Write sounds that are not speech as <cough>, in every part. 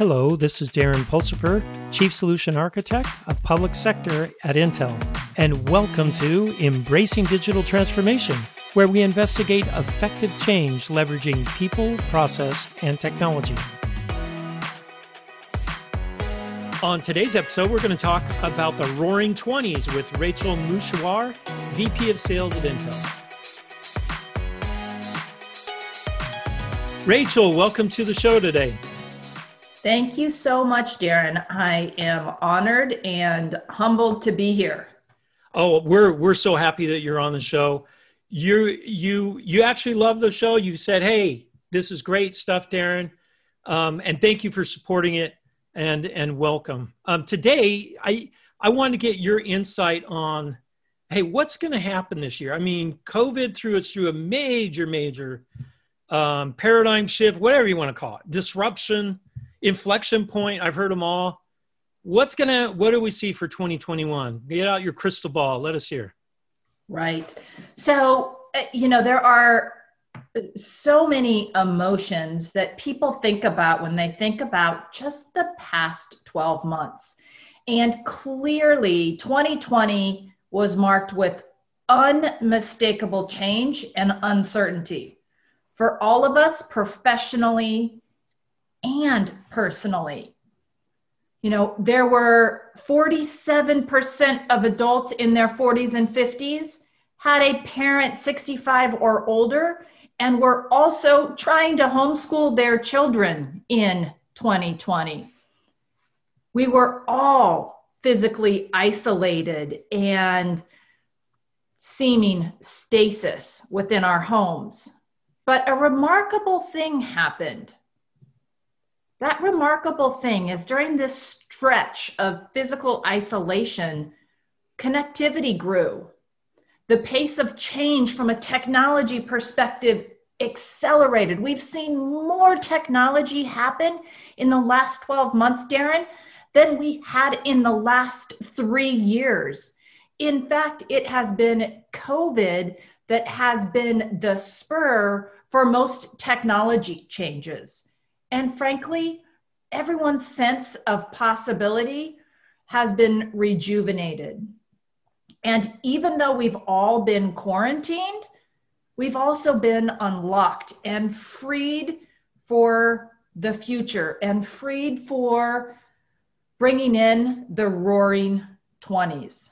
Hello, this is Darren Pulsipher, Chief Solution Architect of Public Sector at Intel, and welcome to Embracing Digital Transformation, where we investigate effective change leveraging people, process, and technology. On today's episode, we're going to talk about the Roaring Twenties with Rachel Mushawar, VP of Sales at Intel. Rachel, welcome to the show today. Thank you so much, Darren. I am honored and humbled to be here. Oh, we're we're so happy that you're on the show. You you you actually love the show. You said, "Hey, this is great stuff, Darren," um, and thank you for supporting it and and welcome. Um, today, I I wanted to get your insight on, hey, what's going to happen this year? I mean, COVID threw us through a major major um, paradigm shift, whatever you want to call it, disruption inflection point. I've heard them all. What's gonna? What do we see for 2021? Get out your crystal ball. Let us hear. Right. So uh, you know there are so many emotions that people think about when they think about just the past 12 months. And clearly, 2020 was marked with unmistakable change and uncertainty for all of us professionally and personally. You know, there were 47% of adults in their 40s and 50s had a parent 65 or older and were also trying to homeschool their children in 2020. We were all physically isolated and seeming stasis within our homes. But a remarkable thing happened that remarkable thing is during this stretch of physical isolation, connectivity grew. The pace of change from a technology perspective accelerated. We've seen more technology happen in the last 12 months, Darren, than we had in the last three years. In fact, it has been COVID that has been the spur for most technology changes. And frankly, everyone's sense of possibility has been rejuvenated. And even though we've all been quarantined, we've also been unlocked and freed for the future and freed for bringing in the roaring 20s.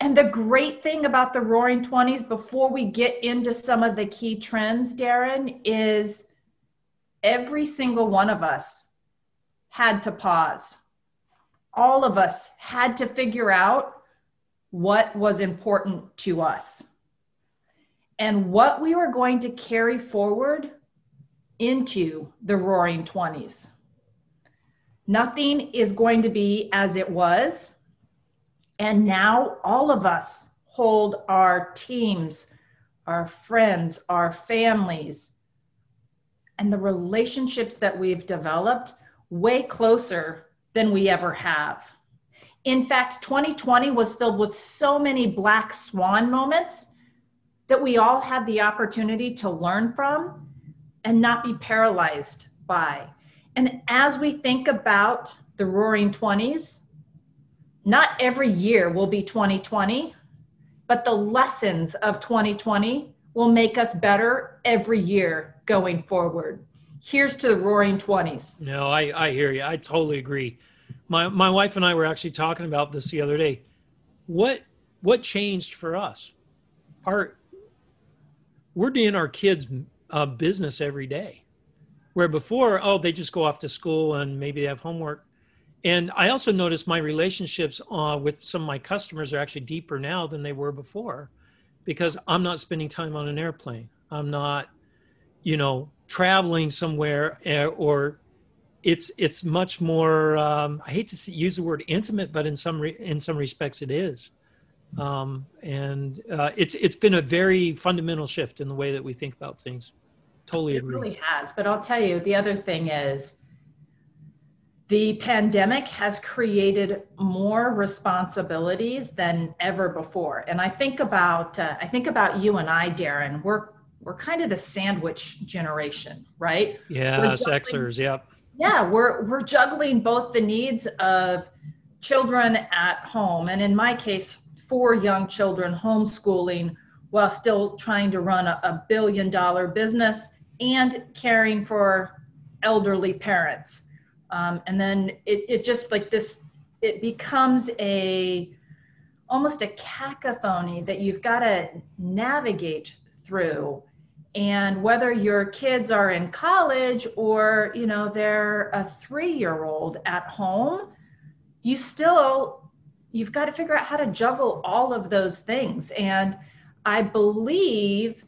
And the great thing about the roaring 20s, before we get into some of the key trends, Darren, is every single one of us had to pause. All of us had to figure out what was important to us and what we were going to carry forward into the roaring 20s. Nothing is going to be as it was. And now all of us hold our teams, our friends, our families, and the relationships that we've developed way closer than we ever have. In fact, 2020 was filled with so many black swan moments that we all had the opportunity to learn from and not be paralyzed by. And as we think about the roaring 20s, not every year will be 2020, but the lessons of 2020 will make us better every year going forward. Here's to the roaring 20s. No, I, I hear you. I totally agree. My, my wife and I were actually talking about this the other day. What, what changed for us? Our, we're doing our kids' uh, business every day. Where before, oh, they just go off to school and maybe they have homework. And I also noticed my relationships uh, with some of my customers are actually deeper now than they were before because I'm not spending time on an airplane. I'm not, you know, traveling somewhere eh, or it's it's much more um, i hate to use the word intimate but in some re, in some respects it is. Um, and uh, it's it's been a very fundamental shift in the way that we think about things. Totally it really has but i'll tell you the other thing is the pandemic has created more responsibilities than ever before. And i think about uh, i think about you and i darren. We're we're kind of the sandwich generation, right? Yeah, sexers. yep. yeah, we're we're juggling both the needs of children at home, and in my case, four young children homeschooling while still trying to run a, a billion dollar business and caring for elderly parents. Um, and then it, it just like this, it becomes a almost a cacophony that you've got to navigate through and whether your kids are in college or you know they're a three year old at home you still you've got to figure out how to juggle all of those things. And i believe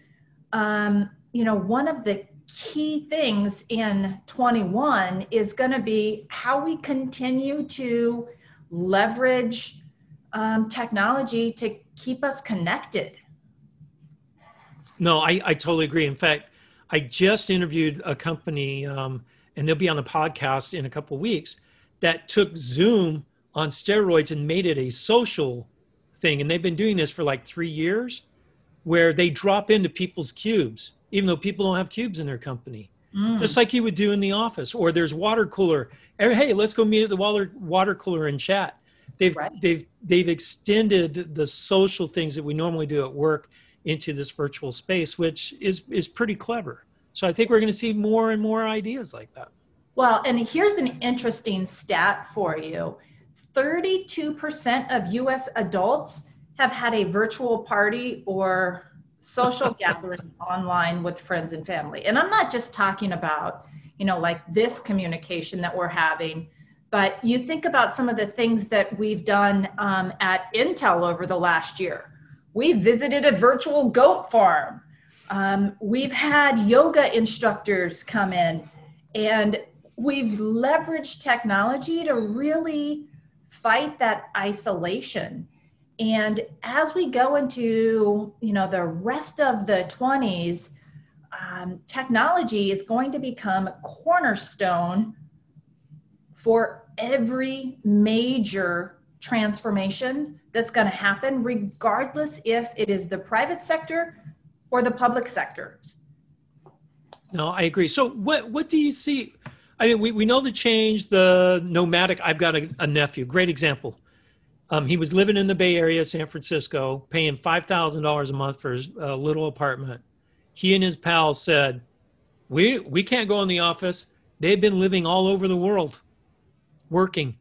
um, you know one of the key things in 21 is going to be how we continue to leverage um, technology to keep us connected no, I, I totally agree. In fact, I just interviewed a company, um, and they'll be on the podcast in a couple weeks, that took Zoom on steroids and made it a social thing. And they've been doing this for like three years, where they drop into people's cubes, even though people don't have cubes in their company. Mm. Just like you would do in the office, or there's water cooler. Hey, let's go meet at the water water cooler and chat. They've right. they've they've extended the social things that we normally do at work into this virtual space, which is is pretty clever. So I think we're going to see more and more ideas like that. Well, and here's an interesting stat for you. 32% of US adults have had a virtual party or social <laughs> gathering online with friends and family. And I'm not just talking about, you know, like this communication that we're having, but you think about some of the things that we've done um, at Intel over the last year we visited a virtual goat farm. Um, we've had yoga instructors come in, and we've leveraged technology to really fight that isolation. And as we go into you know the rest of the 20s, um, technology is going to become a cornerstone for every major transformation that's going to happen, regardless if it is the private sector or the public sector. No, I agree. So, what what do you see? I mean, we, we know the change, the nomadic. I've got a, a nephew, great example. Um, he was living in the Bay Area, San Francisco, paying five thousand dollars a month for his uh, little apartment. He and his pals said, "We we can't go in the office." They've been living all over the world, working.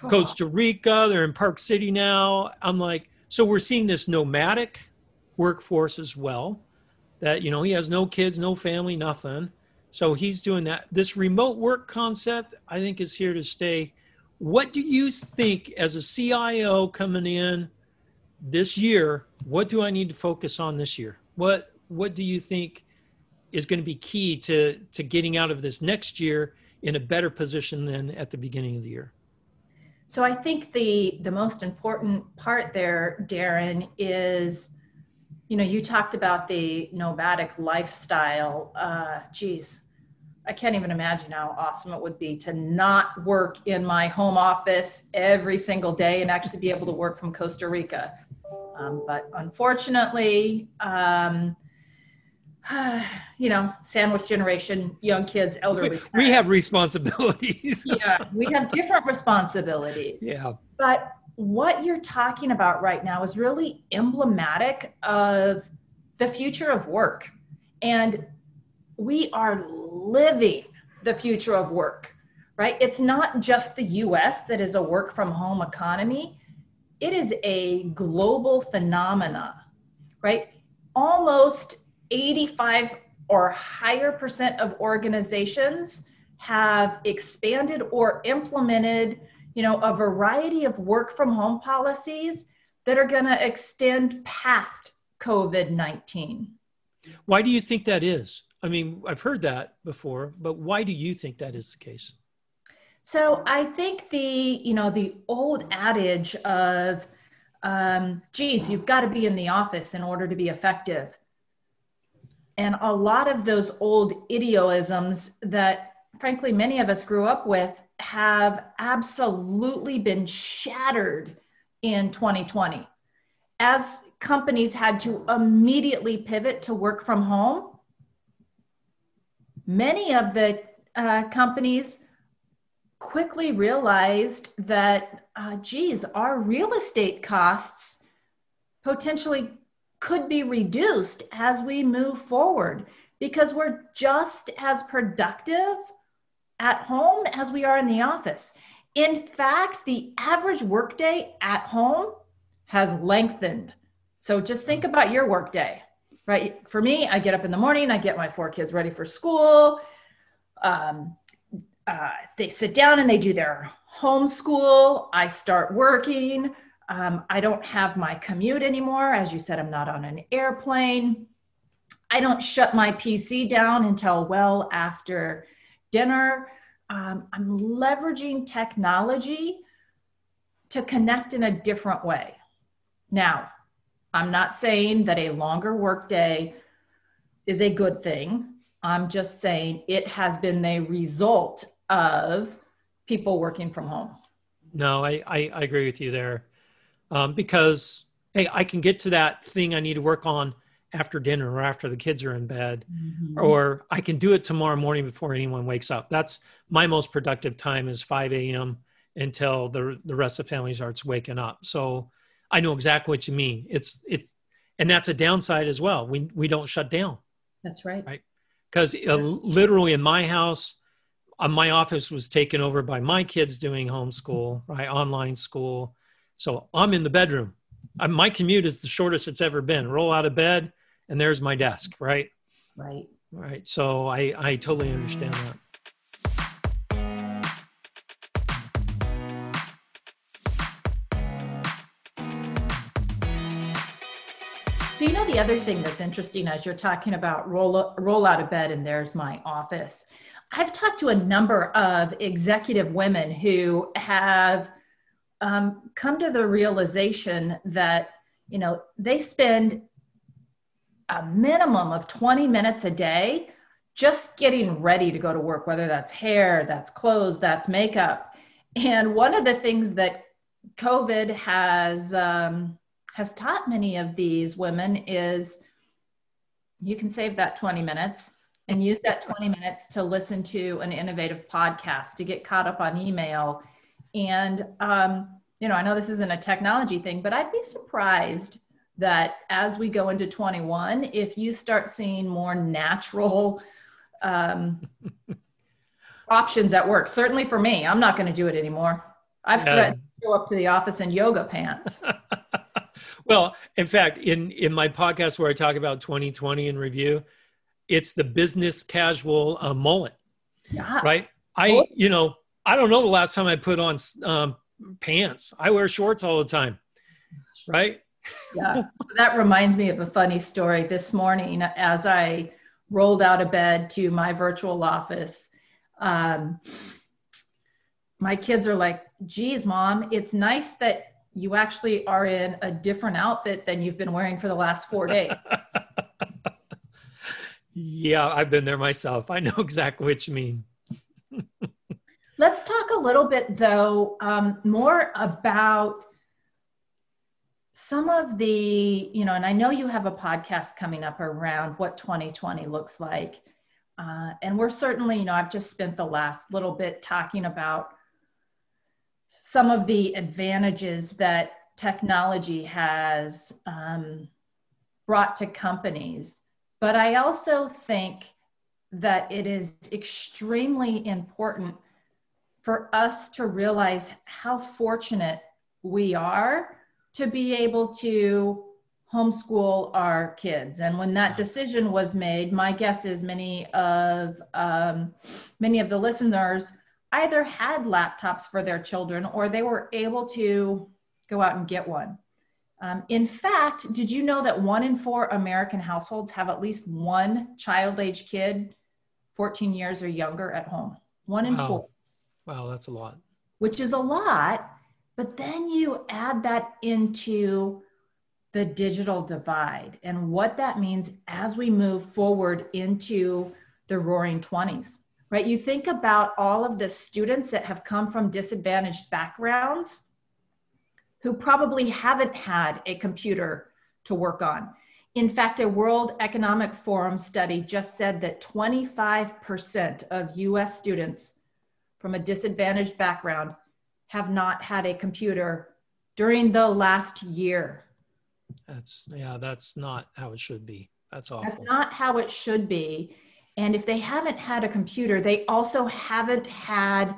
Costa Rica, they're in Park City now. I'm like, so we're seeing this nomadic workforce as well. That, you know, he has no kids, no family, nothing. So he's doing that. This remote work concept, I think, is here to stay. What do you think as a CIO coming in this year? What do I need to focus on this year? What what do you think is going to be key to to getting out of this next year in a better position than at the beginning of the year? So I think the the most important part there, Darren, is you know you talked about the nomadic lifestyle. Uh, geez, I can't even imagine how awesome it would be to not work in my home office every single day and actually be able to work from Costa Rica. Um, but unfortunately, um, <sighs> you know, sandwich generation, young kids, elderly. We have responsibilities. <laughs> yeah, we have different responsibilities. Yeah. But what you're talking about right now is really emblematic of the future of work. And we are living the future of work, right? It's not just the US that is a work from home economy, it is a global phenomena, right? Almost 85 or higher percent of organizations have expanded or implemented you know a variety of work from home policies that are going to extend past covid-19 why do you think that is? I mean i've heard that before but why do you think that is the case? So i think the you know the old adage of um, geez you've got to be in the office in order to be effective and a lot of those old idioisms that, frankly, many of us grew up with have absolutely been shattered in 2020. As companies had to immediately pivot to work from home, many of the uh, companies quickly realized that, uh, geez, our real estate costs potentially could be reduced as we move forward because we're just as productive at home as we are in the office. In fact, the average workday at home has lengthened. So just think about your workday, right? For me, I get up in the morning, I get my four kids ready for school. Um, uh, they sit down and they do their homeschool. I start working. Um, I don't have my commute anymore. As you said, I'm not on an airplane. I don't shut my PC down until well after dinner. Um, I'm leveraging technology to connect in a different way. Now, I'm not saying that a longer workday is a good thing. I'm just saying it has been the result of people working from home. No, I, I, I agree with you there. Um, because, hey, I can get to that thing I need to work on after dinner or after the kids are in bed, mm-hmm. or I can do it tomorrow morning before anyone wakes up. That's my most productive time is 5 a.m. until the, the rest of the family starts waking up. So I know exactly what you mean. It's, it's, and that's a downside as well. We, we don't shut down. That's right. Right. Because uh, literally in my house, uh, my office was taken over by my kids doing homeschool, right? Online school. So I'm in the bedroom. I, my commute is the shortest it's ever been. Roll out of bed, and there's my desk, right? Right. Right. So I, I totally understand that. So you know the other thing that's interesting as you're talking about roll roll out of bed and there's my office. I've talked to a number of executive women who have um, come to the realization that you know they spend a minimum of 20 minutes a day just getting ready to go to work whether that's hair that's clothes that's makeup. And one of the things that covid has um, has taught many of these women is you can save that 20 minutes and use that 20 minutes to listen to an innovative podcast to get caught up on email and um, you know i know this isn't a technology thing but i'd be surprised that as we go into 21 if you start seeing more natural um, <laughs> options at work certainly for me i'm not going to do it anymore i've threatened to go up to the office in yoga pants <laughs> well in fact in in my podcast where i talk about 2020 in review it's the business casual uh, mullet. Yeah. Right. I, you know, I don't know the last time I put on um, pants. I wear shorts all the time. Right. yeah. So that reminds me of a funny story this morning as I rolled out of bed to my virtual office. Um, my kids are like, geez, mom, it's nice that you actually are in a different outfit than you've been wearing for the last four days. <laughs> Yeah, I've been there myself. I know exactly what you mean. <laughs> Let's talk a little bit, though, um, more about some of the, you know, and I know you have a podcast coming up around what 2020 looks like. Uh, and we're certainly, you know, I've just spent the last little bit talking about some of the advantages that technology has um, brought to companies. But I also think that it is extremely important for us to realize how fortunate we are to be able to homeschool our kids. And when that decision was made, my guess is many of um, many of the listeners either had laptops for their children or they were able to go out and get one. Um, in fact, did you know that one in four American households have at least one child age kid 14 years or younger at home? One in wow. four. Wow, that's a lot. Which is a lot. But then you add that into the digital divide and what that means as we move forward into the roaring 20s, right? You think about all of the students that have come from disadvantaged backgrounds who probably haven't had a computer to work on. In fact, a World Economic Forum study just said that 25% of US students from a disadvantaged background have not had a computer during the last year. That's, yeah, that's not how it should be. That's awful. That's not how it should be. And if they haven't had a computer, they also haven't had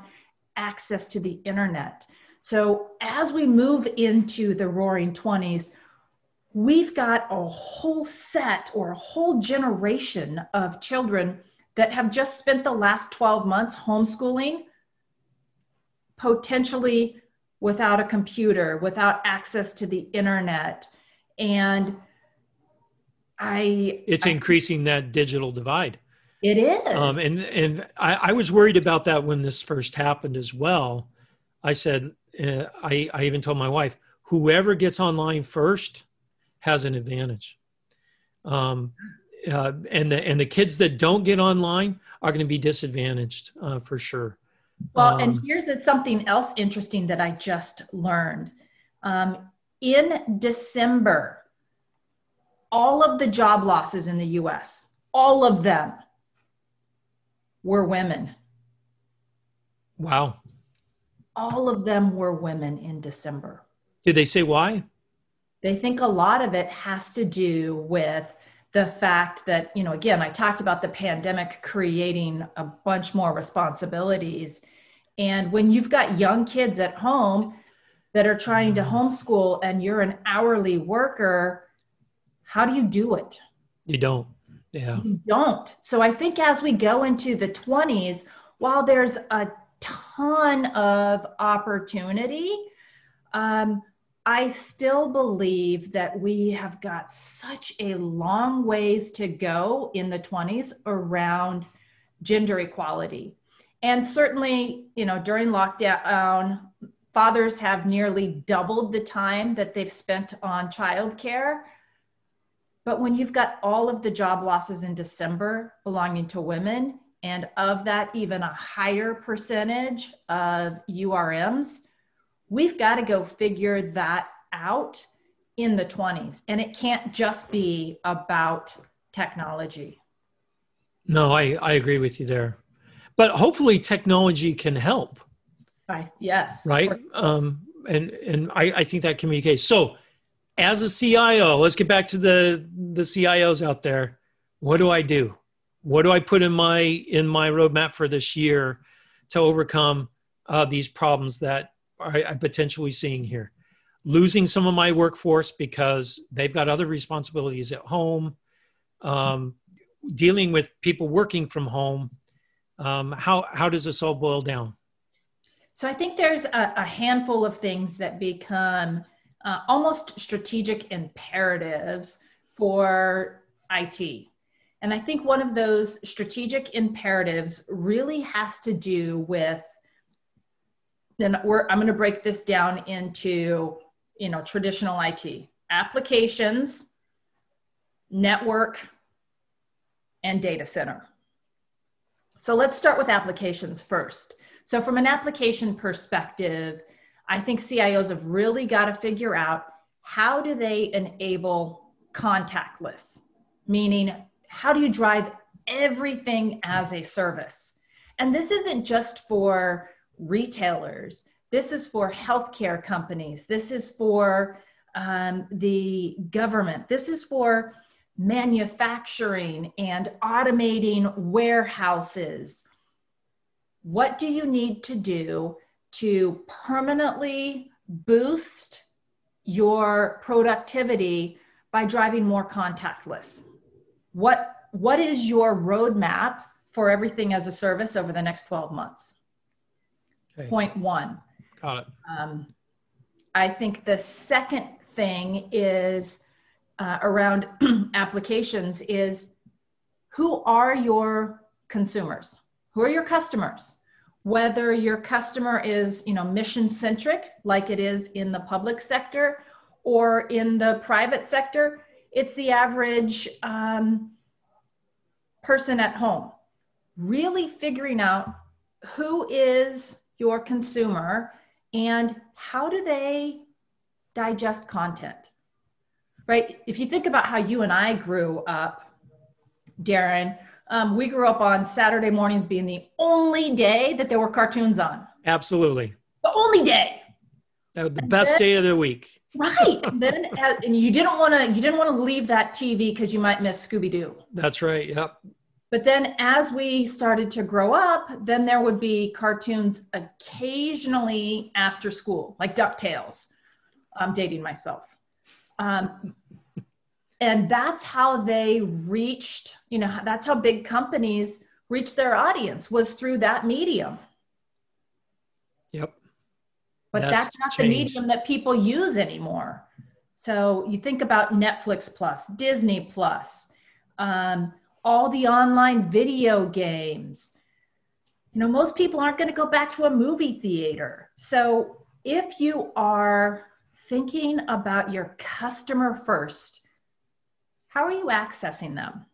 access to the internet. So as we move into the roaring 20s, we've got a whole set or a whole generation of children that have just spent the last 12 months homeschooling, potentially without a computer, without access to the internet. And I. It's I, increasing that digital divide. It is. Um, and and I, I, was worried about that when this first happened as well. I said, uh, I, I even told my wife, whoever gets online first has an advantage. Um, uh, and the and the kids that don't get online are going to be disadvantaged uh, for sure. Well, um, and here's something else interesting that I just learned. Um, in December, all of the job losses in the U.S., all of them, were women. Wow. All of them were women in December. Did they say why? They think a lot of it has to do with the fact that, you know, again, I talked about the pandemic creating a bunch more responsibilities. And when you've got young kids at home that are trying to homeschool and you're an hourly worker, how do you do it? You don't. Yeah. You don't. So I think as we go into the 20s, while there's a ton of opportunity, um, I still believe that we have got such a long ways to go in the 20s around gender equality. And certainly, you know, during lockdown, fathers have nearly doubled the time that they've spent on childcare. But when you've got all of the job losses in December belonging to women, and of that, even a higher percentage of URMs, we've got to go figure that out in the 20s. And it can't just be about technology. No, I, I agree with you there. But hopefully technology can help. I, yes. Right. Um, and and I, I think that can be the case. So as a CIO, let's get back to the the CIOs out there. What do I do? What do I put in my in my roadmap for this year to overcome uh, these problems that I'm potentially seeing here. Losing some of my workforce because they've got other responsibilities at home, um, dealing with people working from home. Um, how, how does this all boil down? So I think there's a, a handful of things that become uh, almost strategic imperatives for IT. And I think one of those strategic imperatives really has to do with then we're, I'm going to break this down into, you know, traditional IT applications, network, and data center. So let's start with applications first. So from an application perspective, I think CIOs have really got to figure out how do they enable contactless, meaning how do you drive everything as a service? And this isn't just for retailers. This is for healthcare companies. This is for um, the government. This is for manufacturing and automating warehouses. What do you need to do to permanently boost your productivity by driving more contactless? What, what is your roadmap for everything as a service over the next 12 months? Okay. Point one. Got it. Um, I think the second thing is uh, around <clears throat> applications is who are your consumers? Who are your customers? Whether your customer is, you know, mission centric, like it is in the public sector, or in the private sector, it's the average um, person at home. Really figuring out who is your consumer and how do they digest content? right? If you think about how you and I grew up, Darren, um, we grew up on Saturday mornings being the only day that there were cartoons on. Absolutely. The only day. That was the and best then, day of the week. Right. <laughs> and then and you didn't want to you didn't want to leave that TV because you might miss Scooby Doo. That's right. Yep. But then as we started to grow up, then there would be cartoons occasionally after school, like DuckTales. I'm dating myself. Um, and that's how they reached, you know, that's how big companies reached their audience was through that medium. Yep. But that's, that's not changed. the medium that people use anymore. So you think about Netflix Plus, Disney Plus, um, all the online video games. You know, most people aren't going to go back to a movie theater. So if you are thinking about your customer first, how are you accessing them?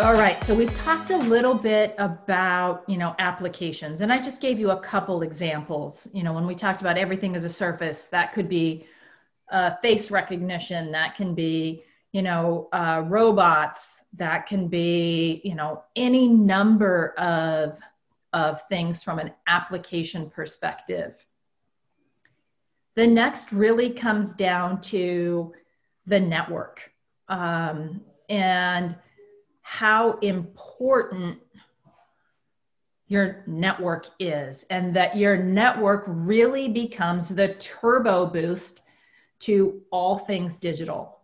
All right, so we've talked a little bit about, you know, applications, and I just gave you a couple examples. You know, when we talked about everything as a service, that could be uh, face recognition, that can be, you know, uh, robots, that can be, you know, any number of of things from an application perspective. The next really comes down to the network um, and how important your network is, and that your network really becomes the turbo boost to all things digital.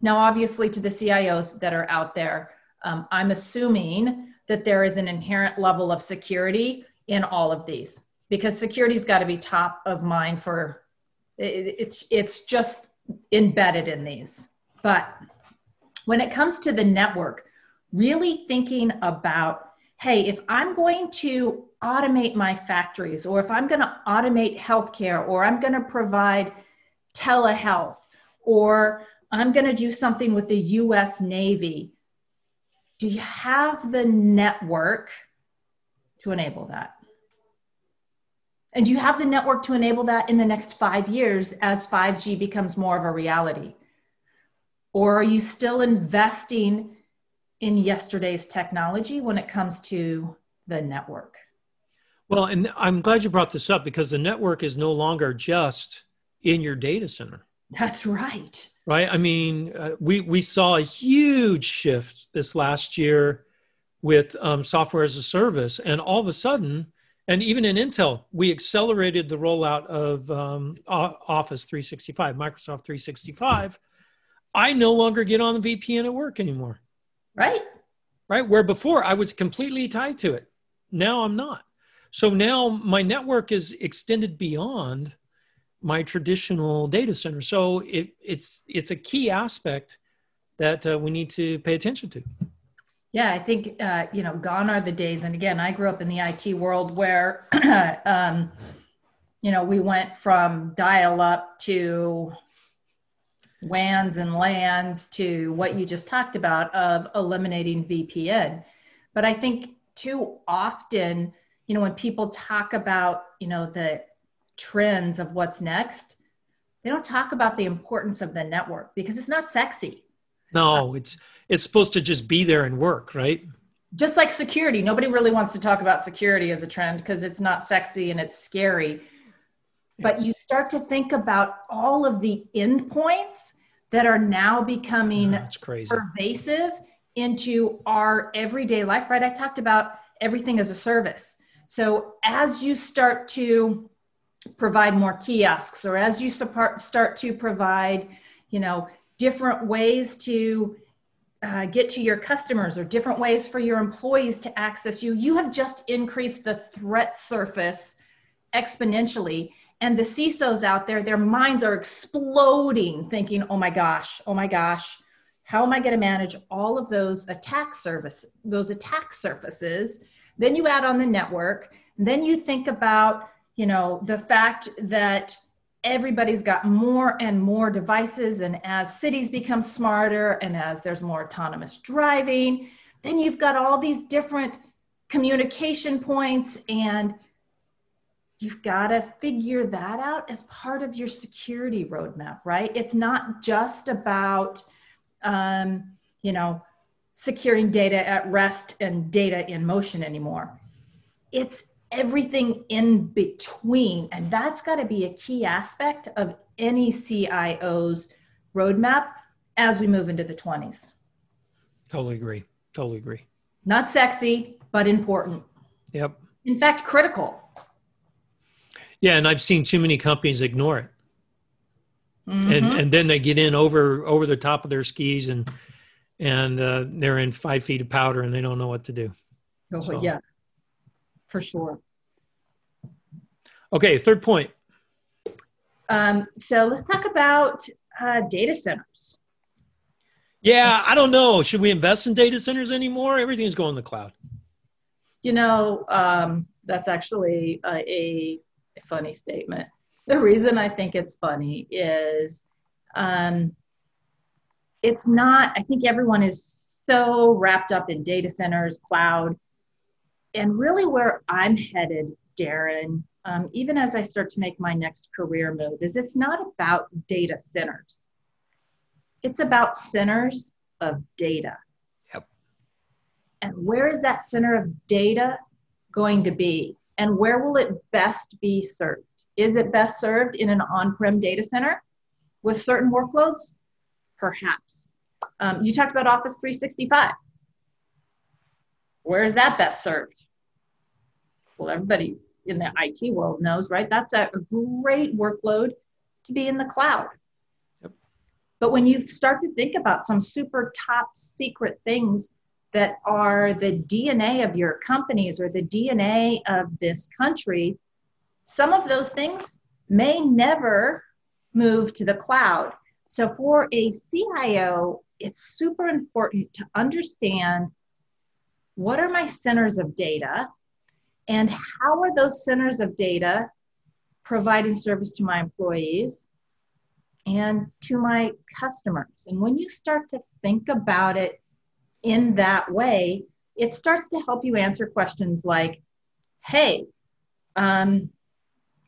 Now, obviously, to the CIOs that are out there, um, I'm assuming that there is an inherent level of security in all of these because security's got to be top of mind for it, it's it's just embedded in these but when it comes to the network really thinking about hey if i'm going to automate my factories or if i'm going to automate healthcare or i'm going to provide telehealth or i'm going to do something with the us navy do you have the network to enable that? And do you have the network to enable that in the next five years as 5G becomes more of a reality? Or are you still investing in yesterday's technology when it comes to the network? Well, and I'm glad you brought this up because the network is no longer just in your data center. That's right right? I mean, uh, we we saw a huge shift this last year with um, software as a service, and all of a sudden, and even in Intel, we accelerated the rollout of um, Office 365, Microsoft 365. I no longer get on the VPN at work anymore. Right. Right. Where before I was completely tied to it. Now I'm not. So now my network is extended beyond my traditional data center. So it, it's it's a key aspect that uh, we need to pay attention to. Yeah, I think uh, you know, gone are the days. And again, I grew up in the IT world where, <clears throat> um, you know, we went from dial-up to WANs and LANs to what you just talked about of eliminating VPN. But I think too often, you know, when people talk about, you know, the trends of what's next, they don't talk about the importance of the network because it's not sexy. No, it's it's supposed to just be there and work, right? Just like security, nobody really wants to talk about security as a trend because it's not sexy and it's scary. Yeah. But you start to think about all of the endpoints that are now becoming crazy. pervasive into our everyday life, right? I talked about everything as a service. So as you start to provide more kiosks or as you start to provide you know different ways to uh, get to your customers or different ways for your employees to access you you have just increased the threat surface exponentially and the cisos out there their minds are exploding thinking oh my gosh oh my gosh how am i going to manage all of those attack service those attack surfaces? Then you add on the network then you think about you know the fact that everybody's got more and more devices and as cities become smarter and as there's more autonomous driving then you've got all these different communication points and you've got to figure that out as part of your security roadmap right? It's not just about um, you know securing data at rest and data in motion anymore. It's everything in between and that's got to be a key aspect of any cio's roadmap as we move into the 20s totally agree. Totally agree. Not sexy but important. Yep. In fact critical yeah and i've seen too many companies ignore it. Mm-hmm. and and then they get in over over the top of their skis and and uh, they're in five feet of powder and they don't know what to do. Oh so. yeah. For sure. Okay third point. Um, so let's talk about uh, data centers. Yeah i don't know. Should we invest in data centers anymore? Everything's going to the cloud. You know um, that's actually a, a funny statement the reason I think it's funny is um, it's not, I think everyone is so wrapped up in data centers, cloud, and really where I'm headed, Darren, um, even as I start to make my next career move, is it's not about data centers. It's about centers of data. Yep. And where is that center of data going to be? And where will it best be served? Is it best served in an on prem data center with certain workloads? Perhaps. Um, you talked about Office 365. Where is that best served? Well, everybody in the IT world knows, right? That's a great workload to be in the cloud. Yep. But when you start to think about some super top secret things that are the DNA of your companies or the DNA of this country, some of those things may never move to the cloud. So for a CIO, it's super important to understand what are my centers of data and how are those centers of data providing service to my employees and to my customers. And when you start to think about it in that way, it starts to help you answer questions like, hey, um,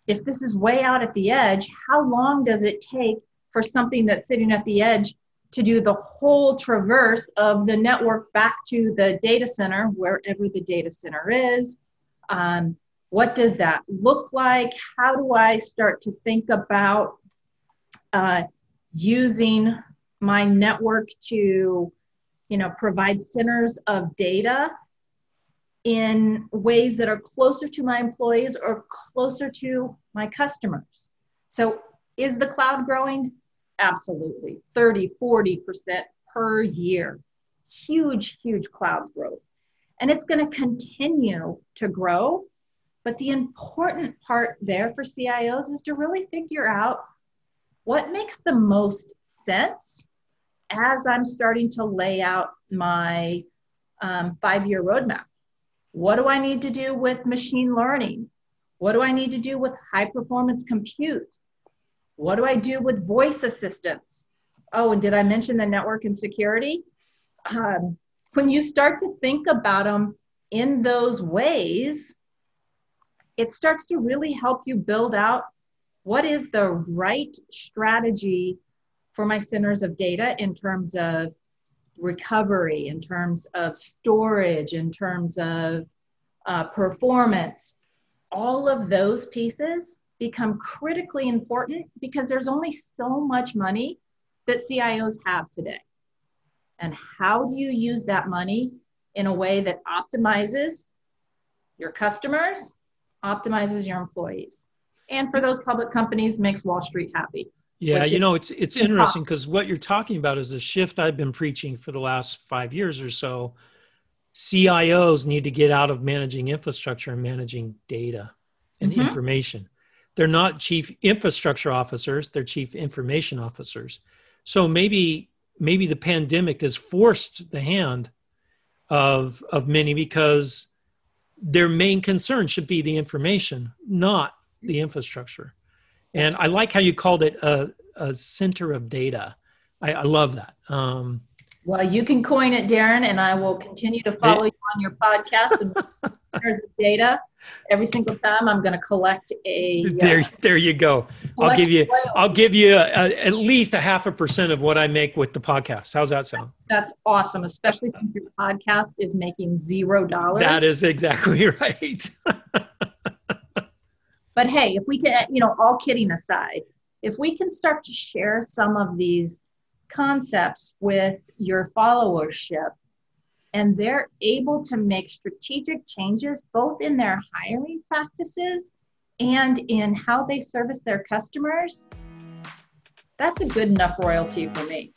if this is way out at the edge, how long does it take for something that's sitting at the edge to do the whole traverse of the network back to the data center, wherever the data center is? Um, what does that look like? How do I start to think about uh, using my network to, you know, provide centers of data in ways that are closer to my employees or closer to my customers. So, is the cloud growing? Absolutely. 30, 40% per year. Huge, huge cloud growth. And it's going to continue to grow. But the important part there for CIOs is to really figure out what makes the most sense as I'm starting to lay out my um, five year roadmap. What do I need to do with machine learning? What do I need to do with high performance compute? What do I do with voice assistants? Oh, and did I mention the network and security? Um, when you start to think about them in those ways, it starts to really help you build out what is the right strategy for my centers of data in terms of recovery, in terms of storage, in terms of uh, performance, all of those pieces become critically important because there's only so much money that CIOs have today. And how do you use that money in a way that optimizes your customers, optimizes your employees, and for those public companies makes Wall Street happy? Yeah, you know, it's it's interesting because what you're talking about is a shift I've been preaching for the last five years or so. CIOs need to get out of managing infrastructure and managing data and mm-hmm. information. They're not chief infrastructure officers, they're chief information officers. So maybe maybe the pandemic has forced the hand of of many because their main concern should be the information, not the infrastructure. And I like how you called it a, a center of data. I, I love that. Um, Well, you can coin it, Darren, and I will continue to follow you on your podcast and <laughs> there's data. Every single time, I'm going to collect a. There, uh, there you go. I'll give you. I'll give you a, a, at least a half a percent of what I make with the podcast. How's that sound? That's awesome, especially since your podcast is making zero dollars. That is exactly <laughs> right. <laughs> but hey, if we can, you know, all kidding aside, if we can start to share some of these concepts with your followership and they're able to make strategic changes both in their hiring practices and in how they service their customers, that's a good enough royalty for me.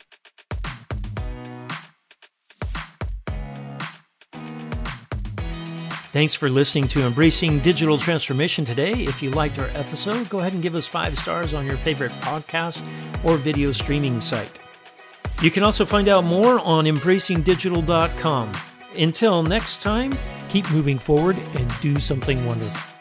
Thanks for listening to Embracing Digital Transformation today. If you liked our episode, go ahead and give us five stars on your favorite podcast or video streaming site. You can also find out more on embracingdigital.com. Until next time, keep moving forward and do something wonderful.